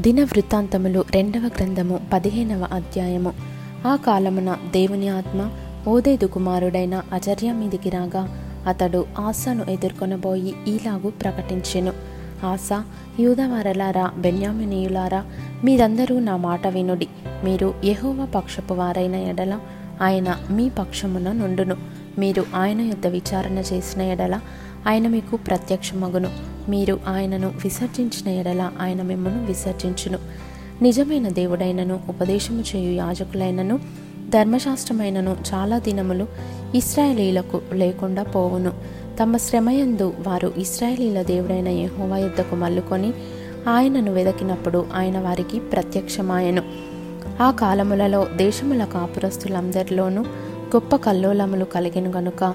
దిన వృత్తాంతములు రెండవ గ్రంథము పదిహేనవ అధ్యాయము. ఆ కాలమున దేవుని ఆత్మ ఓదేదు కుమారుడైన అజర్య మీదికి రాగా అతడు ఆశను ఎదుర్కొనబోయి ఈలాగు ప్రకటించెను. ఆశ యూదవారలారా బెన్యామినీయులారా మీరందరూ నా మాట వినుడి. మీరు యహోవ పక్షపు వారైన ఎడల ఆయన మీ పక్షమున నుండును. మీరు ఆయన యొద్ద విచారణ చేసిన ఎడల ఆయన మీకు ప్రత్యక్షమగును. మీరు ఆయనను విసర్జించిన ఎడల ఆయన మిమ్మను విసర్జించును. నిజమైన దేవుడైనను ఉపదేశము చేయు యాజకులైనను ధర్మశాస్త్రమైనను చాలా దినములు ఇస్రాయేలీలకు లేకుండా పోవును. తమ శ్రమయందు వారు ఇస్రాయేలీల దేవుడైన యహోవా యుద్ధకు మల్లుకొని ఆయనను వెదకినప్పుడు ఆయన వారికి ప్రత్యక్షమాయను. ఆ కాలములలో దేశముల కాపురస్తులందరిలోనూ గొప్ప కల్లోలములు కలిగిన గనుక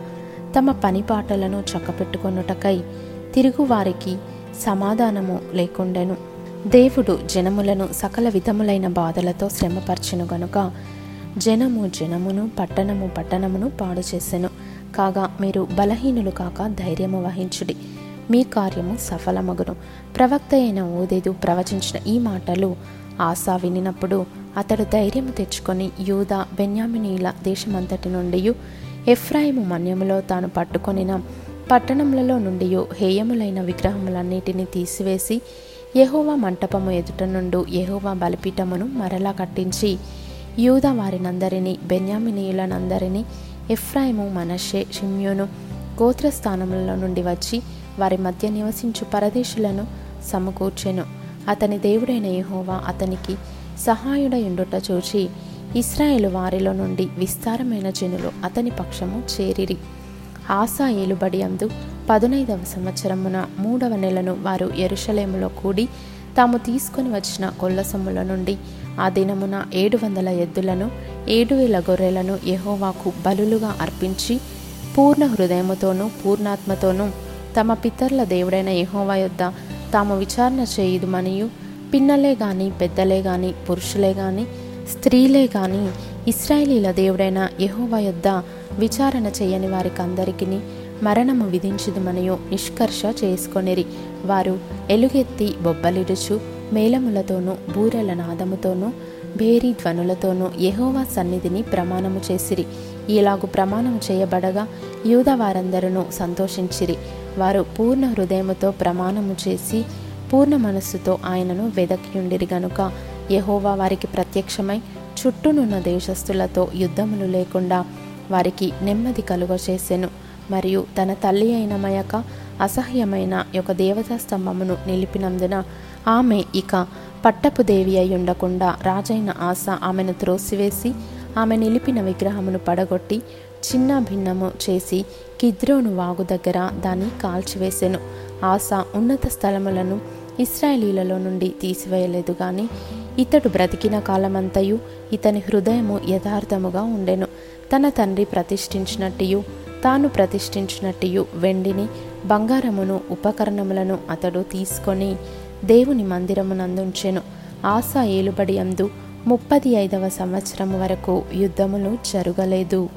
తమ పనిపాటలను చక్కపెట్టుకొనుటకై తిరుగువారికి సమాధానము లేకుండెను. దేవుడు జనములను సకల విధములైన బాధలతో శ్రమపరచెను గనుక జనము జనమును పట్టణము పట్టణమును పాడు చేసెను. కాగా మీరు బలహీనులు కాక ధైర్యము వహించుడి. మీ కార్యము సఫలమగును. ప్రవక్త అయిన ఓదేదు ప్రవచించిన ఈ మాటలు ఆశా వినినప్పుడు అతడు ధైర్యము తెచ్చుకొని యూదా బెన్యామినీల దేశమంతటి నుండి ఎఫ్రాయిము మన్యములో తాను పట్టుకొనిన పట్టణములలో నుండి హేయములైన విగ్రహములన్నిటినీ తీసివేసి యహోవా మంటపము ఎదుట నుండు యహోవా బలిపీఠమును మరలా కట్టించి యూద వారినందరినీ బెన్యామినీయులనందరినీ ఎఫ్రాయిము మనషే షిమ్యోను గోత్రస్థానములలో నుండి వచ్చి వారి మధ్య నివసించు పరదేశులను సమకూర్చెను. అతని దేవుడైన యహోవా అతనికి సహాయుడయుండుట చూచి ఇస్రాయేలు వారిలో నుండి విస్తారమైన జనులు అతని పక్షము చేరిరి. ఆశా ఏలుబడి అందు పదునైదవ సంవత్సరమున మూడవ నెలను వారు ఎరుషలేములో కూడి తాము తీసుకొని వచ్చిన కొల్లసొమ్ముల నుండి ఆ దినమున ఏడు వందల ఎద్దులను ఏడు వేల గొర్రెలను యహోవాకు బలులుగా అర్పించి పూర్ణ హృదయముతోనూ పూర్ణాత్మతోనూ తమ పితరుల దేవుడైన యహోవా యొద్ద తాము విచారణ చేయుదుమనియు పిన్నలే గాని పెద్దలే గాని పురుషులే గాని స్త్రీలే కానీ ఇస్రాయేలీల దేవుడైన యహోవా యొద్ద విచారణ చేయని వారికందరికీ మరణము విధించుదుమనియో నిష్కర్ష చేసుకొనిరి. వారు ఎలుగెత్తి బొబ్బలిడుచు మేళములతోనూ బూరెల నాదముతోనూ భేరీ ధ్వనులతోనూ యహోవా సన్నిధిని ప్రమాణము చేసిరి. ఇలాగు ప్రమాణము చేయబడగా యూద వారందరూ సంతోషించిరి. వారు పూర్ణ హృదయముతో ప్రమాణము చేసి పూర్ణ మనస్సుతో ఆయనను వెదకియుండిరి గనుక యహోవా వారికి ప్రత్యక్షమై చుట్టూనున్న దేశస్థులతో యుద్ధములు లేకుండా వారికి నెమ్మది కలుగ చేసెను మరియు తన తల్లి అయిన మయక అసహ్యమైన ఒక దేవతా స్తంభమును నిలిపినందున ఆమె ఇక పట్టపు దేవి అయి ఉండకుండా రాజైన ఆశ ఆమెను త్రోసివేసి ఆమె నిలిపిన విగ్రహమును పడగొట్టి చిన్న భిన్నము చేసి కిద్రోను వాగు దగ్గర దాన్ని కాల్చివేసెను. ఆశ ఉన్నత స్థలములను ఇస్రాయేలీలలో నుండి తీసివేయలేదు గాని ఇతడు బ్రతికిన కాలమంతయు ఇతని హృదయము యథార్థముగా ఉండెను. తన తండ్రి ప్రతిష్ఠించినట్టియు తాను ప్రతిష్ఠించినట్టియు వెండిని బంగారమును ఉపకరణములను అతడు తీసుకొని దేవుని మందిరమునందుంచెను. ఆశ ఏలుబడి అందు ముప్పది ఐదవ సంవత్సరం వరకు యుద్ధములు జరగలేదు.